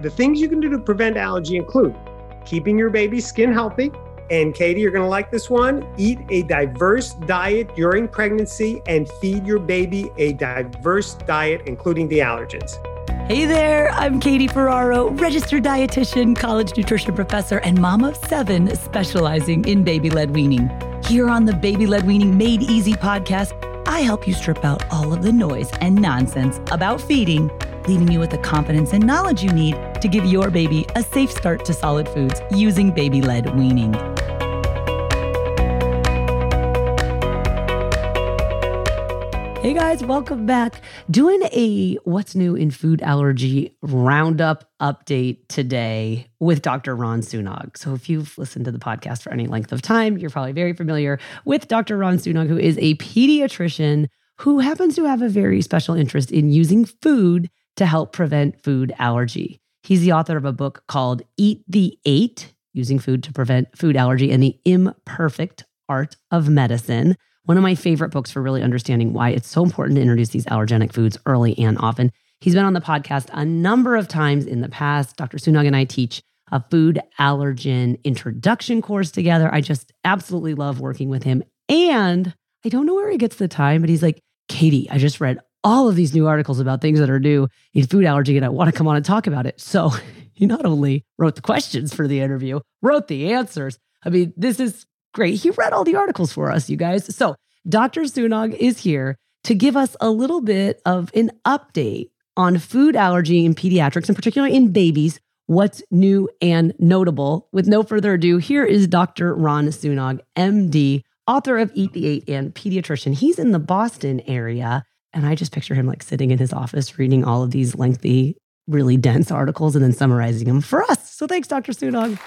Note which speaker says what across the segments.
Speaker 1: The things you can do to prevent allergy include keeping your baby's skin healthy. And Katie, you're going to like this one. Eat a diverse diet during pregnancy and feed your baby a diverse diet, including the allergens.
Speaker 2: Hey there, I'm Katie Ferraro, registered dietitian, college nutrition professor, and mom of seven specializing in baby led weaning. Here on the Baby Led Weaning Made Easy podcast, I help you strip out all of the noise and nonsense about feeding leaving you with the confidence and knowledge you need to give your baby a safe start to solid foods using baby led weaning. Hey guys, welcome back. Doing a what's new in food allergy roundup update today with Dr. Ron Sunog. So, if you've listened to the podcast for any length of time, you're probably very familiar with Dr. Ron Sunog, who is a pediatrician who happens to have a very special interest in using food to help prevent food allergy. He's the author of a book called Eat the Eight Using Food to Prevent Food Allergy and the Imperfect Art of Medicine. One of my favorite books for really understanding why it's so important to introduce these allergenic foods early and often. He's been on the podcast a number of times in the past. Dr. Sunog and I teach a food allergen introduction course together. I just absolutely love working with him. And I don't know where he gets the time, but he's like, Katie, I just read all of these new articles about things that are new in food allergy, and I want to come on and talk about it. So he not only wrote the questions for the interview, wrote the answers. I mean, this is great. He read all the articles for us, you guys. So Dr. Sunog is here to give us a little bit of an update on food allergy in pediatrics, and particularly in babies. What's new and notable? With no further ado, here is Dr. Ron Sunog, MD, author of Eat the Eight and pediatrician. He's in the Boston area. And I just picture him like sitting in his office reading all of these lengthy, really dense articles and then summarizing them for us. So thanks, Dr. Sunog.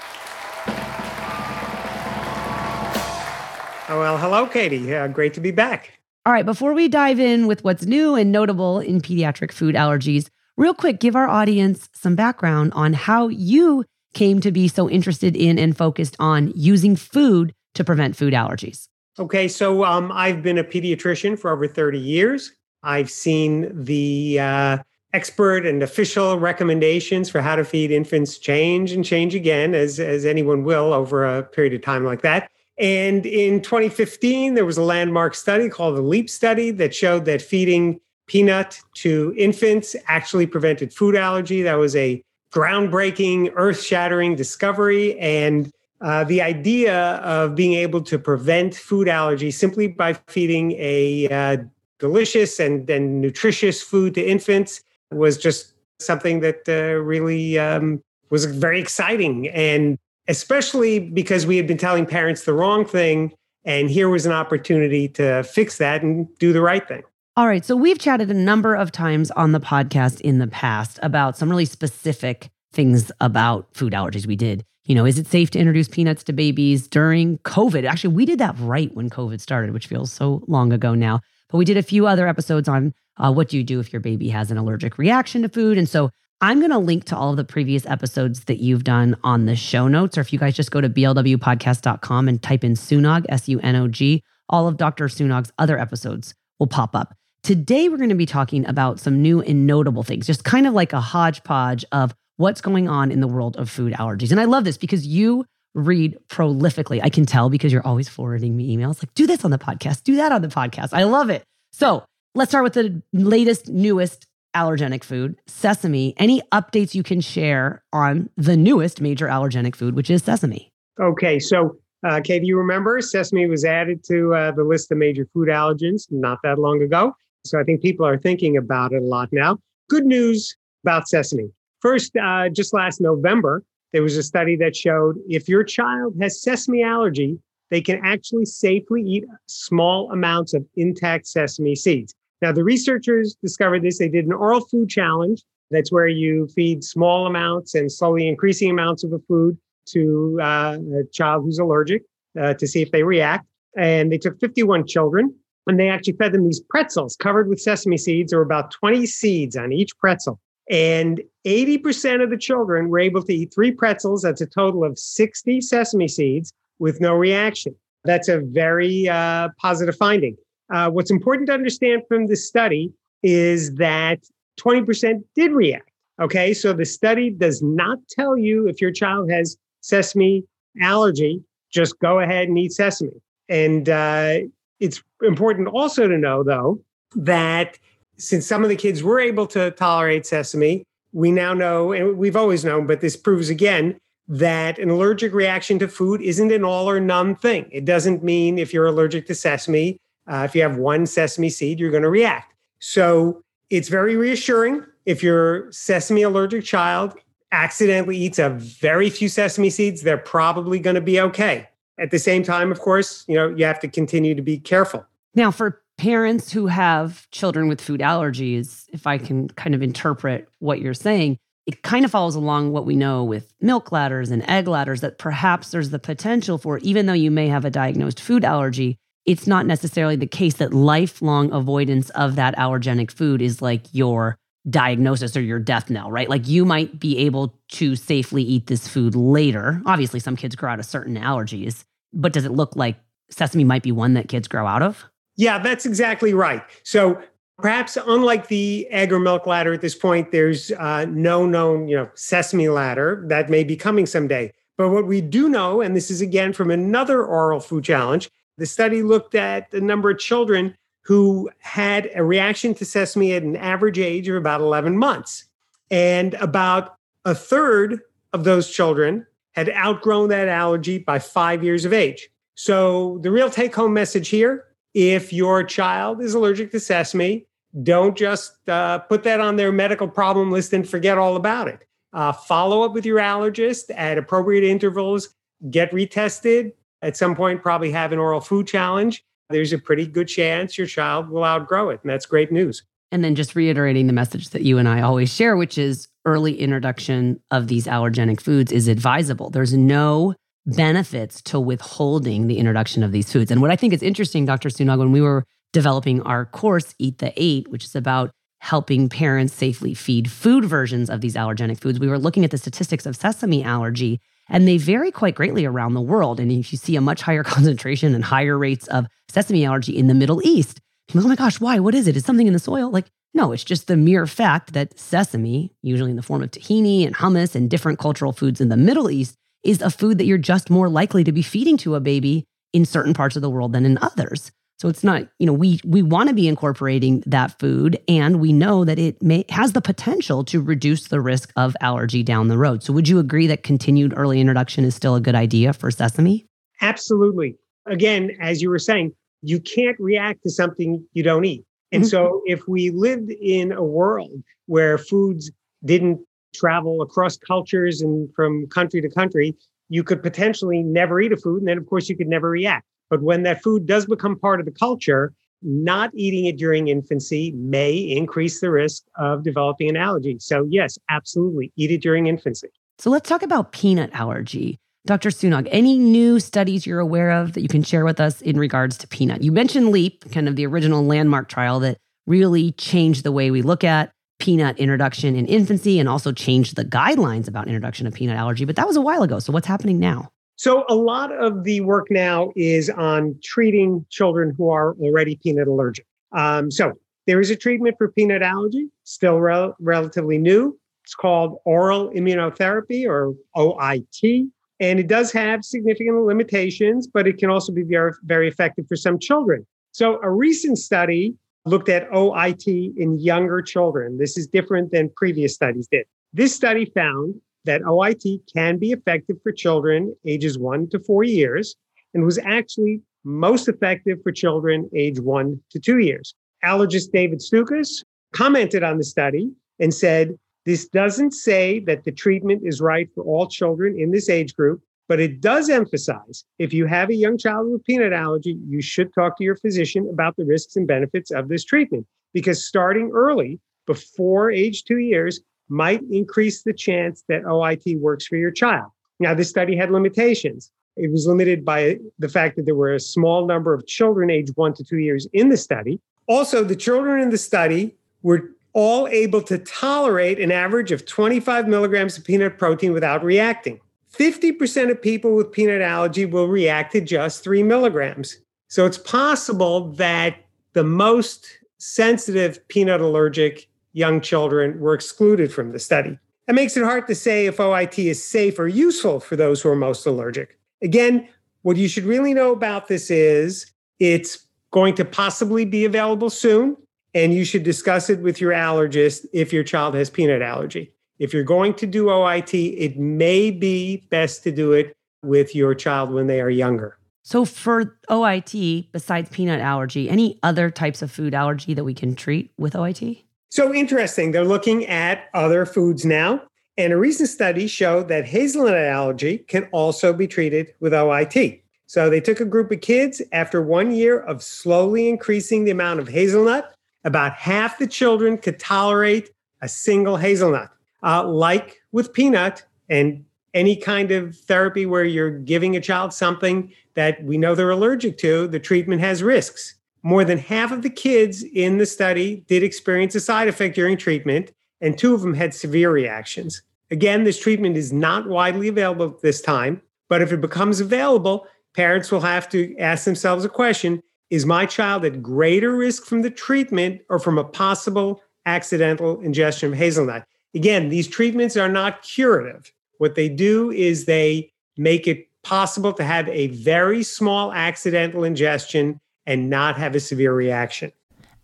Speaker 1: Oh, well, hello, Katie. Yeah, great to be back.
Speaker 2: All right, before we dive in with what's new and notable in pediatric food allergies, real quick, give our audience some background on how you came to be so interested in and focused on using food to prevent food allergies.
Speaker 1: Okay, so um, I've been a pediatrician for over 30 years. I've seen the uh, expert and official recommendations for how to feed infants change and change again, as, as anyone will over a period of time like that. And in 2015, there was a landmark study called the LEAP study that showed that feeding peanut to infants actually prevented food allergy. That was a groundbreaking, earth shattering discovery. And uh, the idea of being able to prevent food allergy simply by feeding a uh, delicious and, and nutritious food to infants was just something that uh, really um, was very exciting. And especially because we had been telling parents the wrong thing. And here was an opportunity to fix that and do the right thing.
Speaker 2: All right. So we've chatted a number of times on the podcast in the past about some really specific things about food allergies we did. You know, is it safe to introduce peanuts to babies during COVID? Actually, we did that right when COVID started, which feels so long ago now. But we did a few other episodes on uh, what do you do if your baby has an allergic reaction to food. And so I'm going to link to all of the previous episodes that you've done on the show notes. Or if you guys just go to blwpodcast.com and type in Sunog, S U N O G, all of Dr. Sunog's other episodes will pop up. Today, we're going to be talking about some new and notable things, just kind of like a hodgepodge of what's going on in the world of food allergies. And I love this because you read prolifically. I can tell because you're always forwarding me emails like, do this on the podcast, do that on the podcast. I love it. So let's start with the latest, newest allergenic food, sesame. Any updates you can share on the newest major allergenic food, which is sesame?
Speaker 1: Okay, so uh, Katie, you remember sesame was added to uh, the list of major food allergens not that long ago. So I think people are thinking about it a lot now. Good news about sesame. First, uh, just last November, there was a study that showed if your child has sesame allergy, they can actually safely eat small amounts of intact sesame seeds. Now, the researchers discovered this. They did an oral food challenge. That's where you feed small amounts and slowly increasing amounts of a food to uh, a child who's allergic uh, to see if they react. And they took 51 children and they actually fed them these pretzels covered with sesame seeds. There were about 20 seeds on each pretzel. And 80% of the children were able to eat three pretzels. That's a total of 60 sesame seeds with no reaction. That's a very uh, positive finding. Uh, what's important to understand from this study is that 20% did react. Okay, so the study does not tell you if your child has sesame allergy, just go ahead and eat sesame. And uh, it's important also to know, though, that since some of the kids were able to tolerate sesame, we now know, and we've always known, but this proves again that an allergic reaction to food isn't an all or none thing. It doesn't mean if you're allergic to sesame, uh, if you have one sesame seed, you're going to react. So it's very reassuring if your sesame allergic child accidentally eats a very few sesame seeds, they're probably going to be okay. At the same time, of course, you know, you have to continue to be careful.
Speaker 2: Now, for parents who have children with food allergies, if I can kind of interpret what you're saying, it kind of follows along what we know with milk ladders and egg ladders that perhaps there's the potential for, even though you may have a diagnosed food allergy, it's not necessarily the case that lifelong avoidance of that allergenic food is like your diagnosis or your death knell, right? Like you might be able to safely eat this food later. Obviously, some kids grow out of certain allergies, but does it look like sesame might be one that kids grow out of?
Speaker 1: Yeah, that's exactly right. So Perhaps unlike the egg or milk ladder at this point, there's uh, no known, you know, sesame ladder that may be coming someday. But what we do know, and this is again from another oral food challenge, the study looked at the number of children who had a reaction to sesame at an average age of about 11 months. And about a third of those children had outgrown that allergy by five years of age. So the real take home message here if your child is allergic to sesame, don't just uh, put that on their medical problem list and forget all about it. Uh, follow up with your allergist at appropriate intervals, get retested. At some point, probably have an oral food challenge. There's a pretty good chance your child will outgrow it. And that's great news.
Speaker 2: And then just reiterating the message that you and I always share, which is early introduction of these allergenic foods is advisable. There's no benefits to withholding the introduction of these foods. And what I think is interesting, Dr. Sunog, when we were developing our course, Eat the Eight, which is about helping parents safely feed food versions of these allergenic foods, we were looking at the statistics of sesame allergy, and they vary quite greatly around the world. And if you see a much higher concentration and higher rates of sesame allergy in the Middle East, people, oh my gosh, why? What is it? Is something in the soil? Like, no, it's just the mere fact that sesame, usually in the form of tahini and hummus and different cultural foods in the Middle East, is a food that you're just more likely to be feeding to a baby in certain parts of the world than in others. So it's not, you know, we we want to be incorporating that food and we know that it may has the potential to reduce the risk of allergy down the road. So would you agree that continued early introduction is still a good idea for sesame?
Speaker 1: Absolutely. Again, as you were saying, you can't react to something you don't eat. And mm-hmm. so if we lived in a world where foods didn't travel across cultures and from country to country, you could potentially never eat a food. And then, of course, you could never react. But when that food does become part of the culture, not eating it during infancy may increase the risk of developing an allergy. So, yes, absolutely, eat it during infancy.
Speaker 2: So, let's talk about peanut allergy. Dr. Sunog, any new studies you're aware of that you can share with us in regards to peanut? You mentioned LEAP, kind of the original landmark trial that really changed the way we look at peanut introduction in infancy and also changed the guidelines about introduction of peanut allergy. But that was a while ago. So what's happening now?
Speaker 1: So a lot of the work now is on treating children who are already peanut allergic. Um, so there is a treatment for peanut allergy, still rel- relatively new. It's called oral immunotherapy or OIT. And it does have significant limitations, but it can also be very, very effective for some children. So a recent study looked at OIT in younger children. This is different than previous studies did. This study found that OIT can be effective for children ages one to four years and was actually most effective for children age one to two years. Allergist David Stukus commented on the study and said, This doesn't say that the treatment is right for all children in this age group, but it does emphasize if you have a young child with peanut allergy, you should talk to your physician about the risks and benefits of this treatment because starting early, before age two years, might increase the chance that OIT works for your child. Now, this study had limitations. It was limited by the fact that there were a small number of children aged one to two years in the study. Also, the children in the study were all able to tolerate an average of 25 milligrams of peanut protein without reacting. 50% of people with peanut allergy will react to just three milligrams. So it's possible that the most sensitive peanut allergic young children were excluded from the study. That makes it hard to say if OIT is safe or useful for those who are most allergic. Again, what you should really know about this is it's going to possibly be available soon, and you should discuss it with your allergist if your child has peanut allergy. If you're going to do OIT, it may be best to do it with your child when they are younger.
Speaker 2: So, for OIT, besides peanut allergy, any other types of food allergy that we can treat with OIT?
Speaker 1: So interesting. They're looking at other foods now. And a recent study showed that hazelnut allergy can also be treated with OIT. So they took a group of kids after one year of slowly increasing the amount of hazelnut. About half the children could tolerate a single hazelnut. Uh, like with peanut and any kind of therapy where you're giving a child something that we know they're allergic to, the treatment has risks. More than half of the kids in the study did experience a side effect during treatment, and two of them had severe reactions. Again, this treatment is not widely available at this time, but if it becomes available, parents will have to ask themselves a question Is my child at greater risk from the treatment or from a possible accidental ingestion of hazelnut? Again, these treatments are not curative. What they do is they make it possible to have a very small accidental ingestion and not have a severe reaction.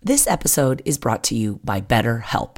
Speaker 3: This episode is brought to you by BetterHelp.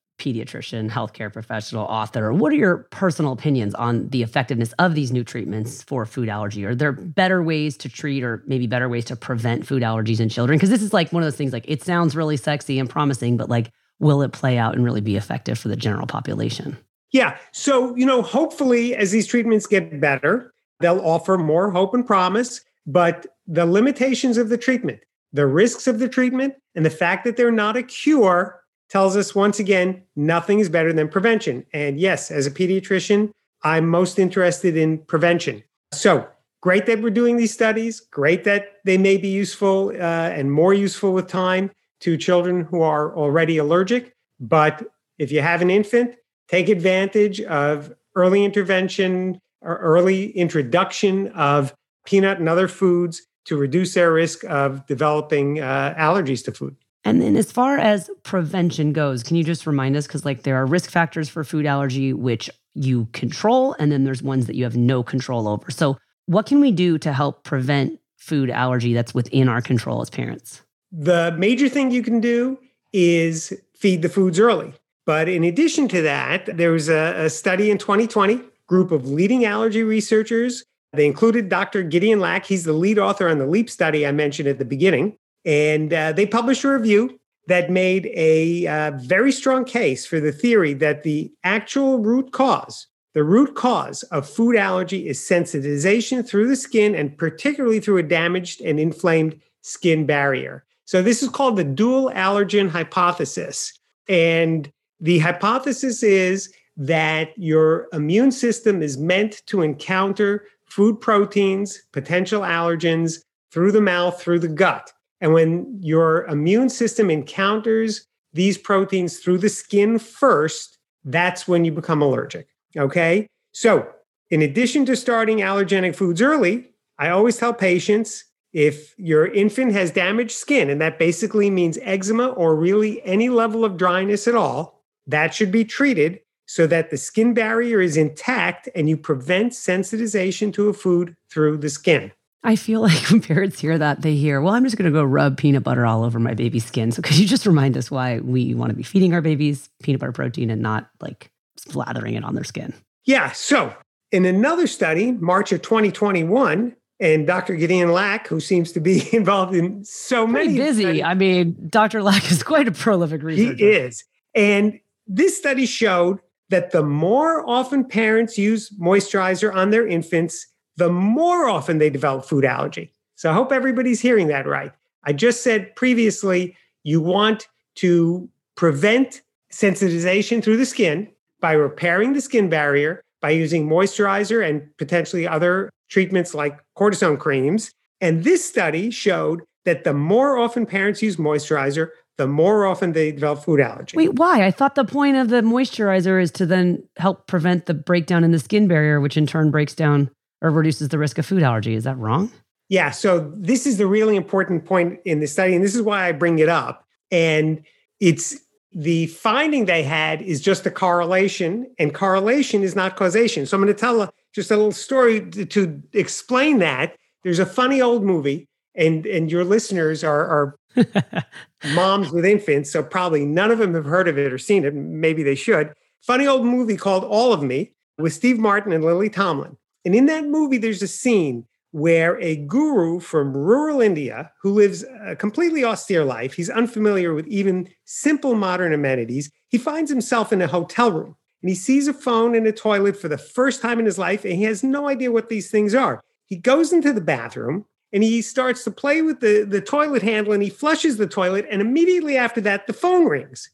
Speaker 2: pediatrician, healthcare professional, author. What are your personal opinions on the effectiveness of these new treatments for food allergy? Are there better ways to treat or maybe better ways to prevent food allergies in children? Because this is like one of those things like it sounds really sexy and promising, but like, will it play out and really be effective for the general population?
Speaker 1: Yeah. So, you know, hopefully as these treatments get better, they'll offer more hope and promise. But the limitations of the treatment, the risks of the treatment, and the fact that they're not a cure tells us once again nothing is better than prevention. And yes, as a pediatrician, I'm most interested in prevention. So great that we're doing these studies, great that they may be useful uh, and more useful with time to children who are already allergic. But if you have an infant, take advantage of early intervention or early introduction of peanut and other foods to reduce their risk of developing uh, allergies to food.
Speaker 2: And then as far as prevention goes, can you just remind us? Because like there are risk factors for food allergy, which you control, and then there's ones that you have no control over. So what can we do to help prevent food allergy that's within our control as parents?
Speaker 1: The major thing you can do is feed the foods early. But in addition to that, there was a, a study in 2020, group of leading allergy researchers They included Dr. Gideon Lack. He's the lead author on the LEAP study I mentioned at the beginning. And uh, they published a review that made a uh, very strong case for the theory that the actual root cause, the root cause of food allergy is sensitization through the skin and particularly through a damaged and inflamed skin barrier. So, this is called the dual allergen hypothesis. And the hypothesis is that your immune system is meant to encounter food proteins, potential allergens through the mouth, through the gut. And when your immune system encounters these proteins through the skin first, that's when you become allergic. Okay. So, in addition to starting allergenic foods early, I always tell patients if your infant has damaged skin, and that basically means eczema or really any level of dryness at all, that should be treated so that the skin barrier is intact and you prevent sensitization to a food through the skin.
Speaker 2: I feel like when parents hear that, they hear, well, I'm just going to go rub peanut butter all over my baby's skin. So, could you just remind us why we want to be feeding our babies peanut butter protein and not like slathering it on their skin?
Speaker 1: Yeah. So, in another study, March of 2021, and Dr. Gideon Lack, who seems to be involved in so
Speaker 2: Pretty
Speaker 1: many.
Speaker 2: busy.
Speaker 1: Studies,
Speaker 2: I mean, Dr. Lack is quite a prolific researcher.
Speaker 1: He is. And this study showed that the more often parents use moisturizer on their infants, the more often they develop food allergy. So I hope everybody's hearing that right. I just said previously, you want to prevent sensitization through the skin by repairing the skin barrier, by using moisturizer and potentially other treatments like cortisone creams. And this study showed that the more often parents use moisturizer, the more often they develop food allergy.
Speaker 2: Wait, why? I thought the point of the moisturizer is to then help prevent the breakdown in the skin barrier, which in turn breaks down or reduces the risk of food allergy. Is that wrong?
Speaker 1: Yeah. So this is the really important point in the study, and this is why I bring it up. And it's the finding they had is just a correlation, and correlation is not causation. So I'm going to tell a, just a little story to, to, explain that. There's a funny old movie, and and your listeners are, are moms with infants, so probably none of them have heard of it or seen it. Maybe they should. Funny old movie called All of Me with Steve Martin and Lily Tomlin. And in that movie, there's a scene where a guru from rural India who lives a completely austere life, he's unfamiliar with even simple modern amenities, he finds himself in a hotel room and he sees a phone and a toilet for the first time in his life and he has no idea what these things are. He goes into the bathroom and he starts to play with the, the toilet handle and he flushes the toilet and immediately after that the phone rings.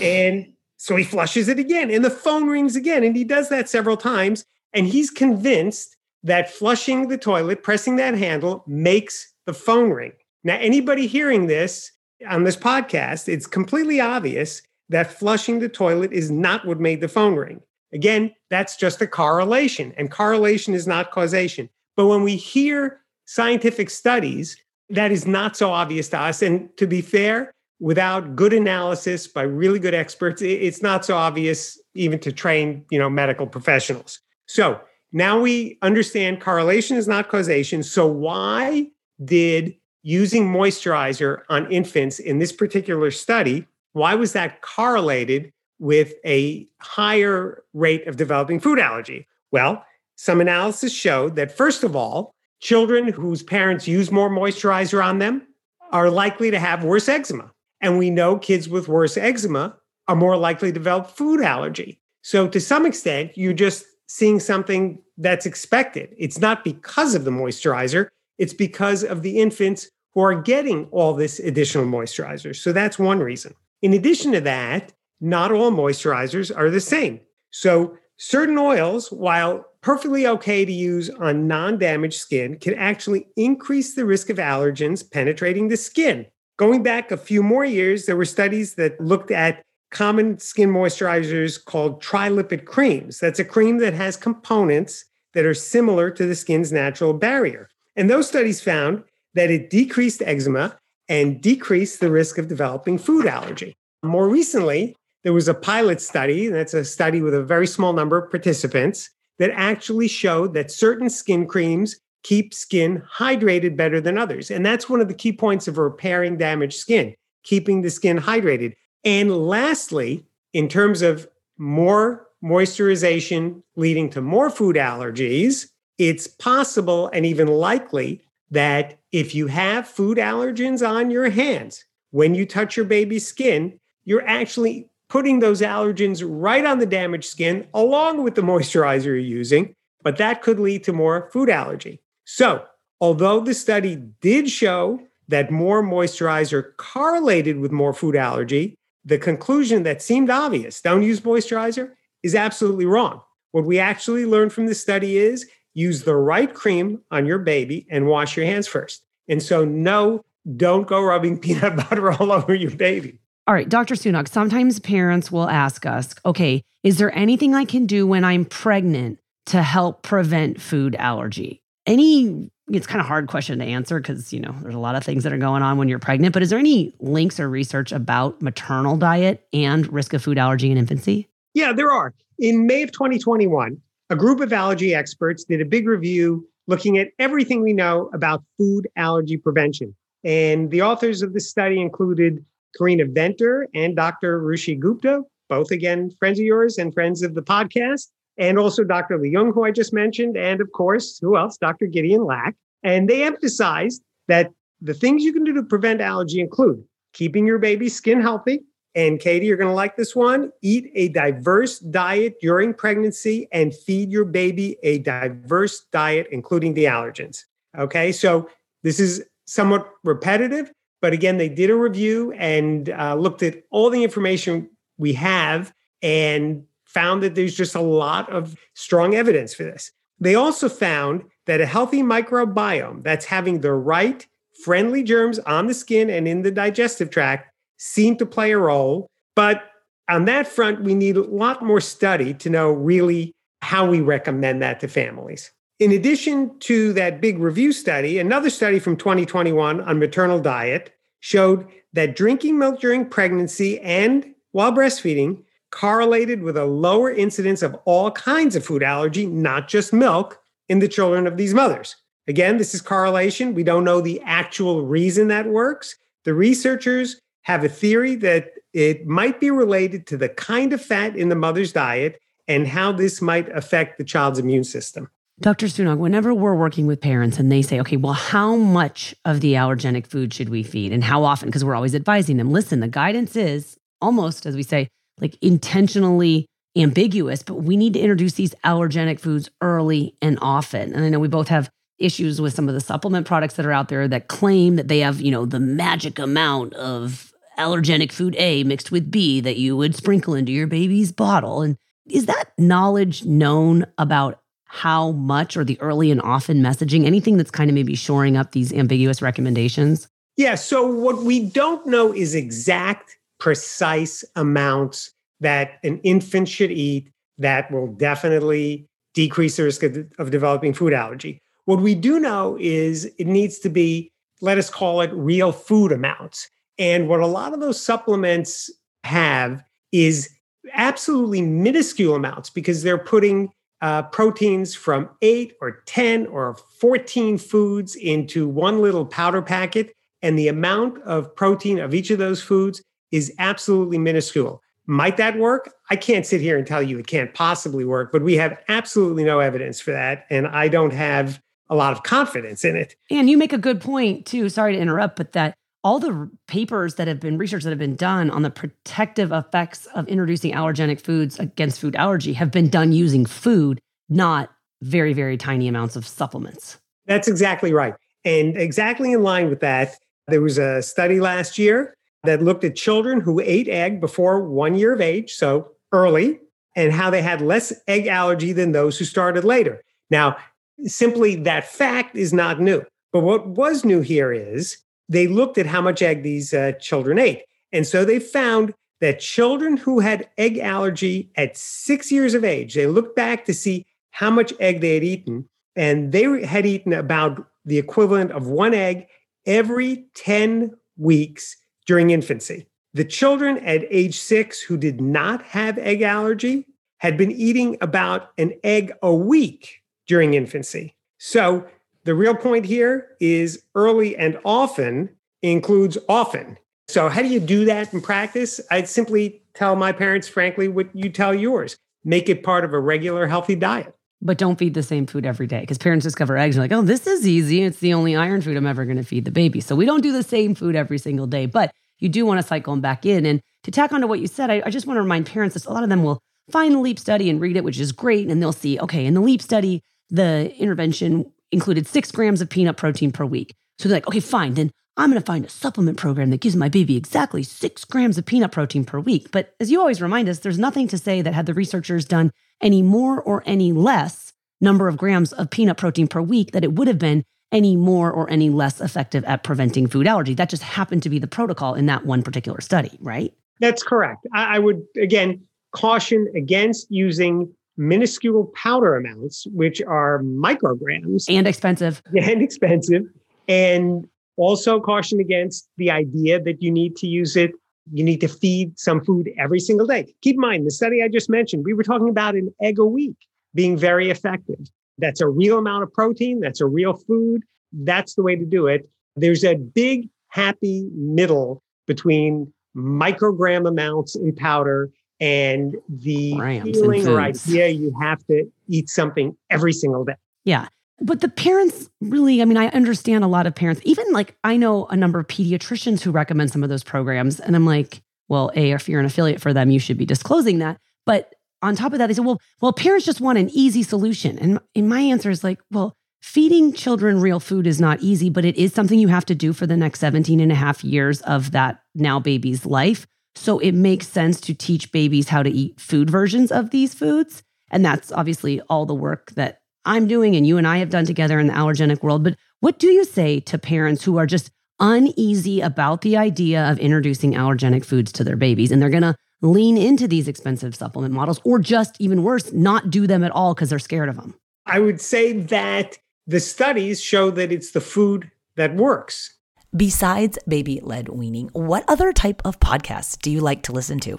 Speaker 1: And so he flushes it again and the phone rings again and he does that several times and he's convinced that flushing the toilet, pressing that handle, makes the phone ring. Now, anybody hearing this on this podcast, it's completely obvious that flushing the toilet is not what made the phone ring. Again, that's just a correlation, and correlation is not causation. But when we hear scientific studies, that is not so obvious to us. And to be fair, without good analysis by really good experts, it's not so obvious even to train, you know, medical professionals. So now we understand correlation is not causation. So, why did using moisturizer on infants in this particular study, why was that correlated with a higher rate of developing food allergy? Well, some analysis showed that, first of all, children whose parents use more moisturizer on them are likely to have worse eczema. And we know kids with worse eczema are more likely to develop food allergy. So, to some extent, you're just seeing something that's expected. It's not because of the moisturizer, it's because of the infants who are getting all this additional moisturizer. So that's one reason. In addition to that, not all moisturizers are the same. So certain oils, while perfectly okay to use on non damaged skin, can actually increase the risk of allergens penetrating the skin. Going back a few more years, there were studies that looked at common skin moisturizers called trilipid creams. That's a cream that has components that are similar to the skin's natural barrier. And those studies found that it decreased eczema and decreased the risk of developing food allergy. More recently, there was a pilot study, that's a study with a very small number of participants, that actually showed that certain skin creams keep skin hydrated better than others. And that's one of the key points of repairing damaged skin, keeping the skin hydrated. And lastly, in terms of more moisturization leading to more food allergies, it's possible and even likely that if you have food allergens on your hands, when you touch your baby's skin, you're actually putting those allergens right on the damaged skin along with the moisturizer you're using, but that could lead to more food allergy. So, although the study did show that more moisturizer correlated with more food allergy, the conclusion that seemed obvious, don't use moisturizer, is absolutely wrong. What we actually learned from the study is use the right cream on your baby and wash your hands first. And so, no, don't go rubbing peanut butter all over your baby.
Speaker 2: All right, Dr. Sunog, sometimes parents will ask us, okay, is there anything I can do when I'm pregnant to help prevent food allergy? Any, it's kind of hard question to answer because, you know, there's a lot of things that are going on when you're pregnant, but is there any links or research about maternal diet and risk of food allergy in infancy?
Speaker 1: Yeah, there are. In May of 2021, a group of allergy experts did a big review looking at everything we know about food allergy prevention. And the authors of this study included Carina Venter and Dr. Ruchi Gupta, both again friends of yours and friends of the podcast, and also Dr. Leung, who I just mentioned, and of course, who else? Dr. Gideon Lack. And they emphasized that the things you can do to prevent allergy include keeping your baby's skin healthy. And Katie, you're going to like this one. Eat a diverse diet during pregnancy and feed your baby a diverse diet, including the allergens. Okay, so this is somewhat repetitive, but again, they did a review and uh, looked at all the information we have and found that there's just a lot of strong evidence for this. They also found that a healthy microbiome that's having the right friendly germs on the skin and in the digestive tract seem to play a role. But on that front, we need a lot more study to know really how we recommend that to families. In addition to that big review study, another study from 2021 on maternal diet showed that drinking milk during pregnancy and while breastfeeding correlated with a lower incidence of all kinds of food allergy, not just milk, in the children of these mothers. Again, this is correlation. We don't know the actual reason that works. The researchers have a theory that it might be related to the kind of fat in the mother's diet and how this might affect the child's immune system.
Speaker 2: Dr. Sunog, whenever we're working with parents and they say, okay, well, how much of the allergenic food should we feed and how often? Because we're always advising them, listen, the guidance is almost, as we say, like intentionally ambiguous, but we need to introduce these allergenic foods early and often. And I know we both have issues with some of the supplement products that are out there that claim that they have, you know, the magic amount of allergenic food A mixed with B that you would sprinkle into your baby's bottle. And is that knowledge known about how much or the early and often messaging, anything that's kind of maybe shoring up these ambiguous recommendations?
Speaker 1: Yeah. So, what we don't know is exact, precise amounts that an infant should eat that will definitely decrease the risk of, of developing food allergy. What we do know is it needs to be, let us call it real food amounts. And what a lot of those supplements have is absolutely minuscule amounts because they're putting uh, proteins from eight or 10 or 14 foods into one little powder packet. And the amount of protein of each of those foods is absolutely minuscule. Might that work? I can't sit here and tell you it can't possibly work, but we have absolutely no evidence for that. And I don't have a lot of confidence in it.
Speaker 2: And you make a good point, too. Sorry to interrupt, but that all the papers that have been research that have been done on the protective effects of introducing allergenic foods against food allergy have been done using food, not very, very tiny amounts of supplements.
Speaker 1: That's exactly right. And exactly in line with that, there was a study last year that looked at children who ate egg before one year of age, so early, and how they had less egg allergy than those who started later. Now, simply that fact is not new. But what was new here is they looked at how much egg these uh, children ate. And so they found that children who had egg allergy at six years of age, they looked back to see how much egg they had eaten, and they had eaten about the equivalent of one egg every 10 weeks during infancy. The children at age six who did not have egg allergy had been eating about an egg a week during infancy. So the real point here is early and often includes often. So, how do you do that in practice? I'd simply tell my parents, frankly, what you tell yours make it part of a regular, healthy diet.
Speaker 2: But don't feed the same food every day because parents discover eggs and like, oh, this is easy. It's the only iron food I'm ever going to feed the baby. So we don't do the same food every single day, but you do want to cycle them back in. And to tack on to what you said, I, I just want to remind parents that a lot of them will find the LEAP study and read it, which is great. And they'll see, okay, in the LEAP study, the intervention included six grams of peanut protein per week. So they're like, okay, fine, then I'm going to find a supplement program that gives my baby exactly six grams of peanut protein per week. But as you always remind us, there's nothing to say that had the researchers done any more or any less number of grams of peanut protein per week, that it would have been any more or any less effective at preventing food allergy. That just happened to be the protocol in that one particular study, right?
Speaker 1: That's correct. I, I would, again, caution against using minuscule powder amounts, which are micrograms
Speaker 2: and expensive.
Speaker 1: And expensive. And also caution against the idea that you need to use it. You need to feed some food every single day. Keep in mind, the study I just mentioned, we were talking about an egg a week being very effective. That's a real amount of protein. That's a real food. That's the way to do it. There's a big happy middle between microgram amounts in powder and the
Speaker 2: Grams
Speaker 1: feeling
Speaker 2: and
Speaker 1: or idea you have to eat something every single day.
Speaker 2: Yeah. But the parents really, I mean, I understand a lot of parents, even like I know a number of pediatricians who recommend some of those programs. And I'm like, well, A, if you're an affiliate for them, you should be disclosing that. But on top of that, they said, well, well, parents just want an easy solution. And, and my answer is like, well, feeding children real food is not easy, but it is something you have to do for the next 17 and a half years of that now baby's life. So it makes sense to teach babies how to eat food versions of these foods. And that's obviously all the work that I'm doing and you and I have done together in the allergenic world. But what do you say to parents who are just uneasy about the idea of introducing allergenic foods to their babies and they're going to lean into these expensive supplement models or just even worse, not do them at all because they're scared of them?
Speaker 1: I would say that the studies show that it's the food that works.
Speaker 3: Besides baby led weaning, what other type of podcasts do you like to listen to?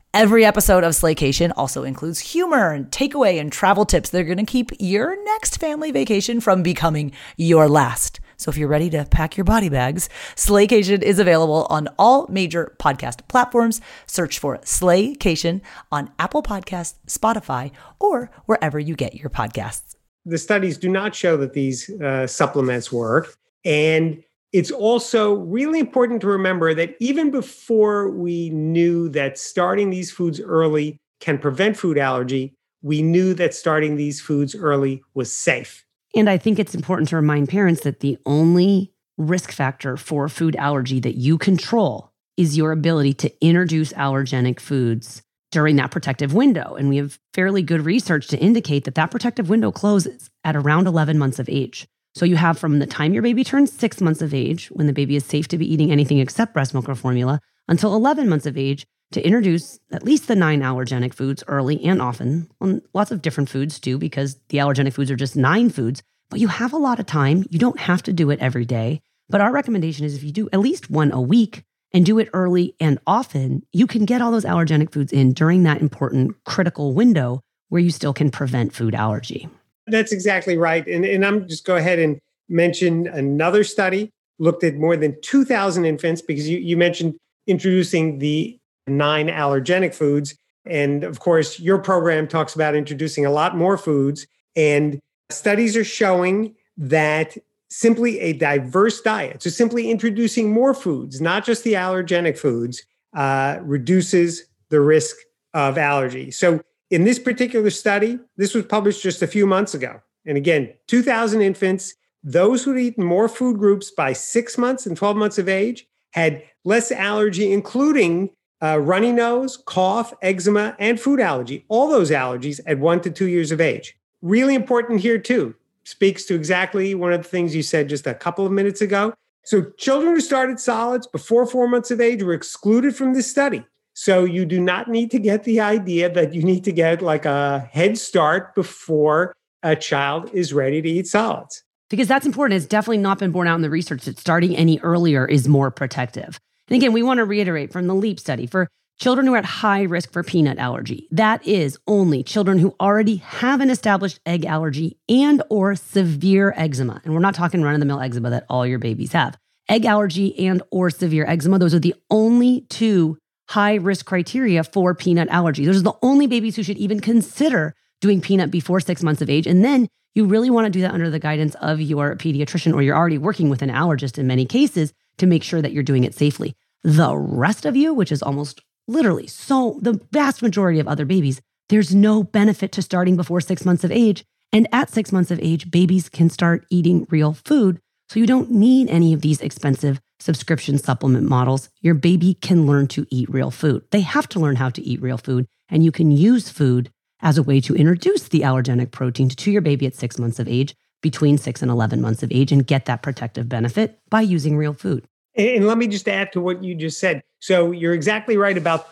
Speaker 3: Every episode of Slaycation also includes humor and takeaway and travel tips that are going to keep your next family vacation from becoming your last. So if you're ready to pack your body bags, Slaycation is available on all major podcast platforms. Search for Slaycation on Apple Podcasts, Spotify, or wherever you get your podcasts.
Speaker 1: The studies do not show that these uh, supplements work. And it's also really important to remember that even before we knew that starting these foods early can prevent food allergy, we knew that starting these foods early was safe.
Speaker 2: And I think it's important to remind parents that the only risk factor for food allergy that you control is your ability to introduce allergenic foods during that protective window. And we have fairly good research to indicate that that protective window closes at around 11 months of age. So you have from the time your baby turns six months of age, when the baby is safe to be eating anything except breast milk or formula, until 11 months of age to introduce at least the nine allergenic foods early and often, lots of different foods too, because the allergenic foods are just nine foods. But you have a lot of time. You don't have to do it every day. But our recommendation is if you do at least one a week and do it early and often, you can get all those allergenic foods in during that important critical window where you still can prevent food allergy.
Speaker 1: That's exactly right. And, and I'm just go ahead and mention another study looked at more than 2,000 infants because you, you mentioned introducing the nine allergenic foods. And of course, your program talks about introducing a lot more foods. And studies are showing that simply a diverse diet, so simply introducing more foods, not just the allergenic foods, uh, reduces the risk of allergy. So in this particular study, this was published just a few months ago. and again, 2,000 infants, those who'd eaten more food groups by six months and 12 months of age had less allergy, including uh, runny nose, cough, eczema, and food allergy. All those allergies at one to two years of age. Really important here, too. Speaks to exactly one of the things you said just a couple of minutes ago. So, children who started solids before four months of age were excluded from this study. So, you do not need to get the idea that you need to get like a head start before a child is ready to eat solids.
Speaker 2: Because that's important. It's definitely not been borne out in the research that starting any earlier is more protective. And again, we want to reiterate from the LEAP study for children who are at high risk for peanut allergy. That is only children who already have an established egg allergy and or severe eczema. And we're not talking run of the mill eczema that all your babies have. Egg allergy and or severe eczema, those are the only two high risk criteria for peanut allergy. Those are the only babies who should even consider doing peanut before 6 months of age. And then you really want to do that under the guidance of your pediatrician or you're already working with an allergist in many cases to make sure that you're doing it safely. The rest of you, which is almost literally so the vast majority of other babies, there's no benefit to starting before six months of age. And at six months of age, babies can start eating real food. So you don't need any of these expensive subscription supplement models. Your baby can learn to eat real food. They have to learn how to eat real food. And you can use food as a way to introduce the allergenic protein to your baby at six months of age, between six and 11 months of age, and get that protective benefit by using real food.
Speaker 1: And let me just add to what you just said. So you're exactly right about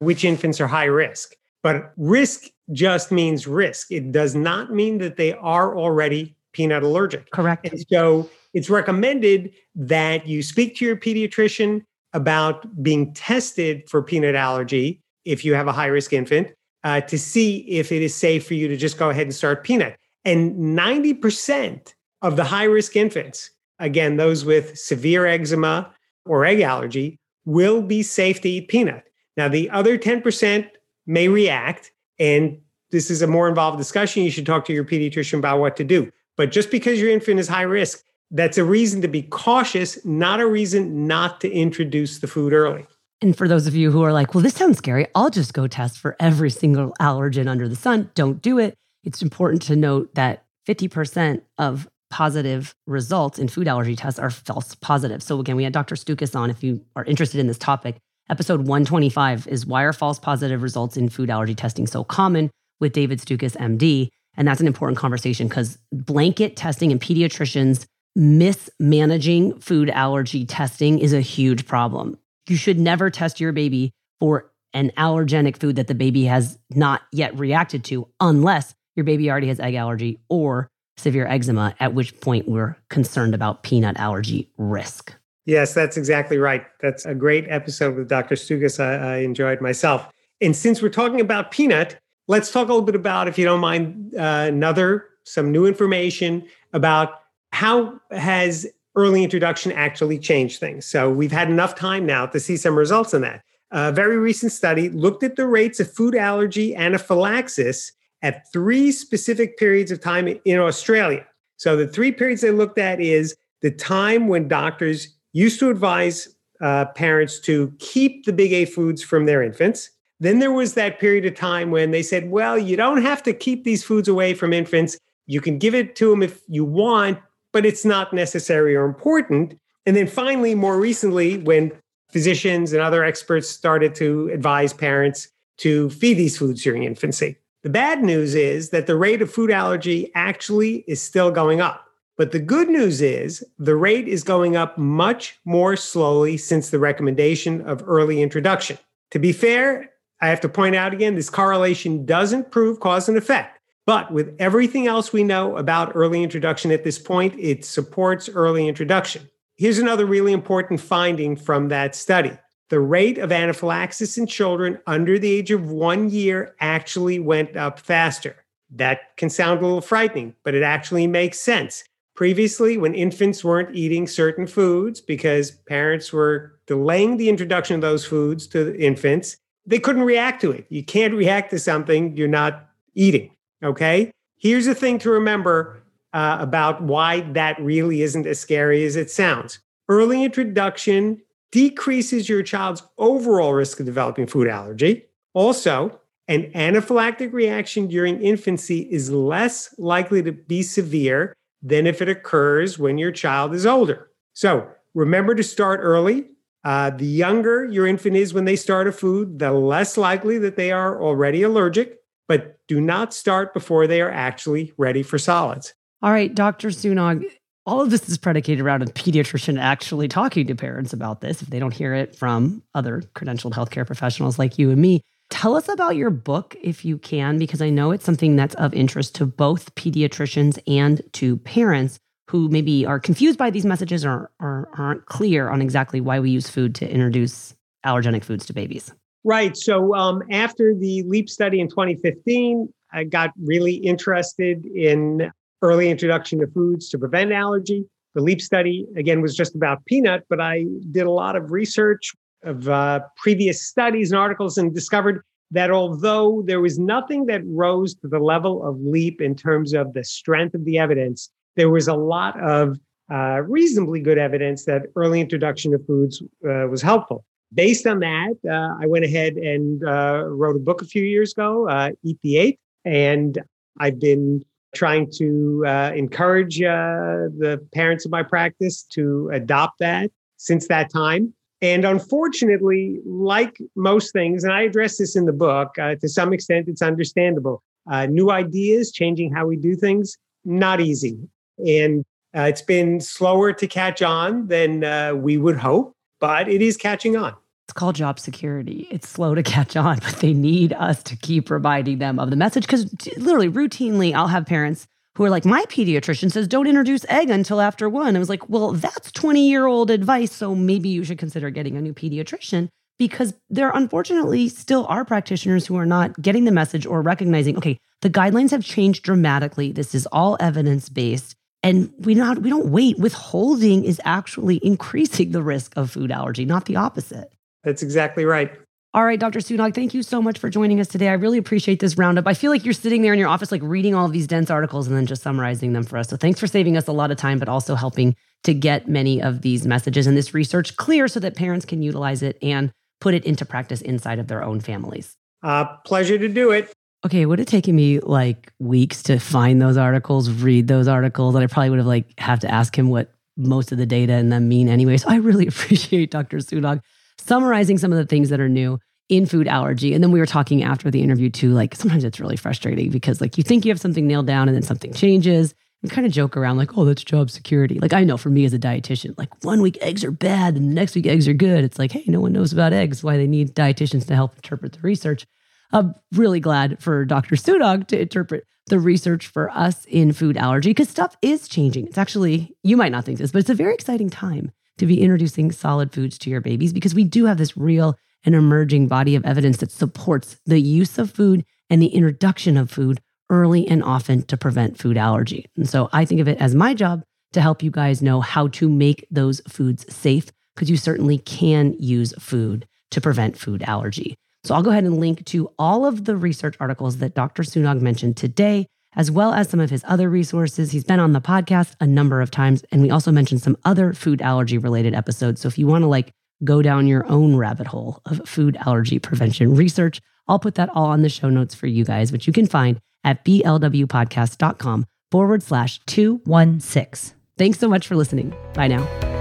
Speaker 1: which infants are high risk, but risk just means risk. It does not mean that they are already peanut allergic.
Speaker 2: Correct.
Speaker 1: And so it's recommended that you speak to your pediatrician about being tested for peanut allergy if you have a high risk infant uh, to see if it is safe for you to just go ahead and start peanut. And 90% of the high risk infants, again, those with severe eczema or egg allergy, will be safe to eat peanut. Now, the other 10% may react, and this is a more involved discussion. You should talk to your pediatrician about what to do. But just because your infant is high risk, that's a reason to be cautious, not a reason not to introduce the food early.
Speaker 2: And for those of you who are like, well, this sounds scary, I'll just go test for every single allergen under the sun. Don't do it. It's important to note that 50% of positive results in food allergy tests are false positive. So, again, we had Dr. Stukus on if you are interested in this topic. Episode 125 is Why Are False Positive Results in Food Allergy Testing So Common with David Stukus, MD. And that's an important conversation because blanket testing and pediatricians mismanaging food allergy testing is a huge problem. You should never test your baby for an allergenic food that the baby has not yet reacted to unless your baby already has egg allergy or severe eczema, at which point we're concerned about peanut allergy risk.
Speaker 1: Yes, that's exactly right. That's a great episode with Dr. Stukus. I, I enjoyed myself. And since we're talking about peanut, let's talk a little bit about, if you don't mind, uh, another some new information about how has early introduction actually changed things. So we've had enough time now to see some results in that. A very recent study looked at the rates of food allergy anaphylaxis at three specific periods of time in Australia. So the three periods they looked at is the time when doctors used to advise uh, parents to keep the big A foods from their infants. Then there was that period of time when they said, well, you don't have to keep these foods away from infants. You can give it to them if you want, but it's not necessary or important. And then finally, more recently, when physicians and other experts started to advise parents to feed these foods during infancy. The bad news is that the rate of food allergy actually is still going up. But the good news is the rate is going up much more slowly since the recommendation of early introduction. To be fair, I have to point out again this correlation doesn't prove cause and effect. But with everything else we know about early introduction at this point, it supports early introduction. Here's another really important finding from that study. The rate of anaphylaxis in children under the age of one year actually went up faster. That can sound a little frightening, but it actually makes sense. Previously, when infants weren't eating certain foods because parents were delaying the introduction of those foods to infants, they couldn't react to it. You can't react to something you're not eating. Okay. Here's the thing to remember uh, about why that really isn't as scary as it sounds. Early introduction decreases your child's overall risk of developing food allergy. Also, An anaphylactic reaction during infancy is less likely to be severe than if it occurs when your child is older. So remember to start early. Uh, the younger your infant is when they start a food, the less likely that they are already allergic, but do not start before they are actually ready for solids.
Speaker 2: All right, Dr. Sunog, all of this is predicated around a pediatrician actually talking to parents about this if they don't hear it from other credentialed healthcare professionals like you and me. Tell us about your book if you can, because I know it's something that's of interest to both pediatricians and to parents who maybe are confused by these messages or, or aren't clear on exactly why we use food to introduce allergenic foods to babies.
Speaker 1: Right. So um, after the LEAP study in 2015, I got really interested in early introduction to foods to prevent allergy. The LEAP study, again, was just about peanut, but I did a lot of research of uh, previous studies and articles and discovered that although there was nothing that rose to the level of LEAP in terms of the strength of the evidence, there was a lot of uh, reasonably good evidence that early introduction of foods uh, was helpful. Based on that, uh, I went ahead and uh, wrote a book a few years ago, uh, Eat the Eight, and I've been trying to uh, encourage the parents of my practice to adopt that since that time. And unfortunately, like most things, and I address this in the book, uh, to some extent, it's understandable. Uh, new ideas, changing how we do things, not easy. And uh, it's been slower to catch on than uh, we would hope, but it is catching on.
Speaker 2: It's called job security. It's slow to catch on, but they need us to keep reminding them of the message because literally, routinely, I'll have parents who are like, my pediatrician says don't introduce egg until after one. I was like, well, that's 20 year old advice. So maybe you should consider getting a new pediatrician because there unfortunately still are practitioners who are not getting the message or recognizing, okay, the guidelines have changed dramatically. This is all evidence based. And we not we don't wait. Withholding is actually increasing the risk of food allergy, not the opposite.
Speaker 1: That's exactly right.
Speaker 2: All right, Dr. Sunog, thank you so much for joining us today. I really appreciate this roundup. I feel like you're sitting there in your office, like reading all of these dense articles and then just summarizing them for us. So thanks for saving us a lot of time, but also helping to get many of these messages and this research clear so that parents can utilize it and put it into practice inside of their own families.
Speaker 1: Uh, pleasure to do it.
Speaker 2: Okay, it would have taken me like weeks to find those articles, read those articles, and I probably would have like have to ask him what most of the data and them mean anyway. So I really appreciate Dr. Sunog summarizing some of the things that are new in food allergy. And then we were talking after the interview too, like sometimes it's really frustrating because like you think you have something nailed down and then something changes. We kind of joke around like, oh, that's job security. Like I know for me as a dietitian, like one week eggs are bad and the next week eggs are good. It's like, hey, no one knows about eggs. Why they need dietitians to help interpret the research. I'm really glad for Dr. Sunog to interpret the research for us in food allergy because stuff is changing. It's actually, you might not think this, but it's a very exciting time to be introducing solid foods to your babies because we do have this real and emerging body of evidence that supports the use of food and the introduction of food early and often to prevent food allergy. And so I think of it as my job to help you guys know how to make those foods safe because you certainly can use food to prevent food allergy. So I'll go ahead and link to all of the research articles that Dr. Sunog mentioned today as well as some of his other resources. He's been on the podcast a number of times, and we also mentioned some other food allergy related episodes. So if you want to like go down your own rabbit hole of food allergy prevention research, I'll put that all on the show notes for you guys, which you can find at blwpodcast.com forward slash 216. Thanks so much for listening. Bye now.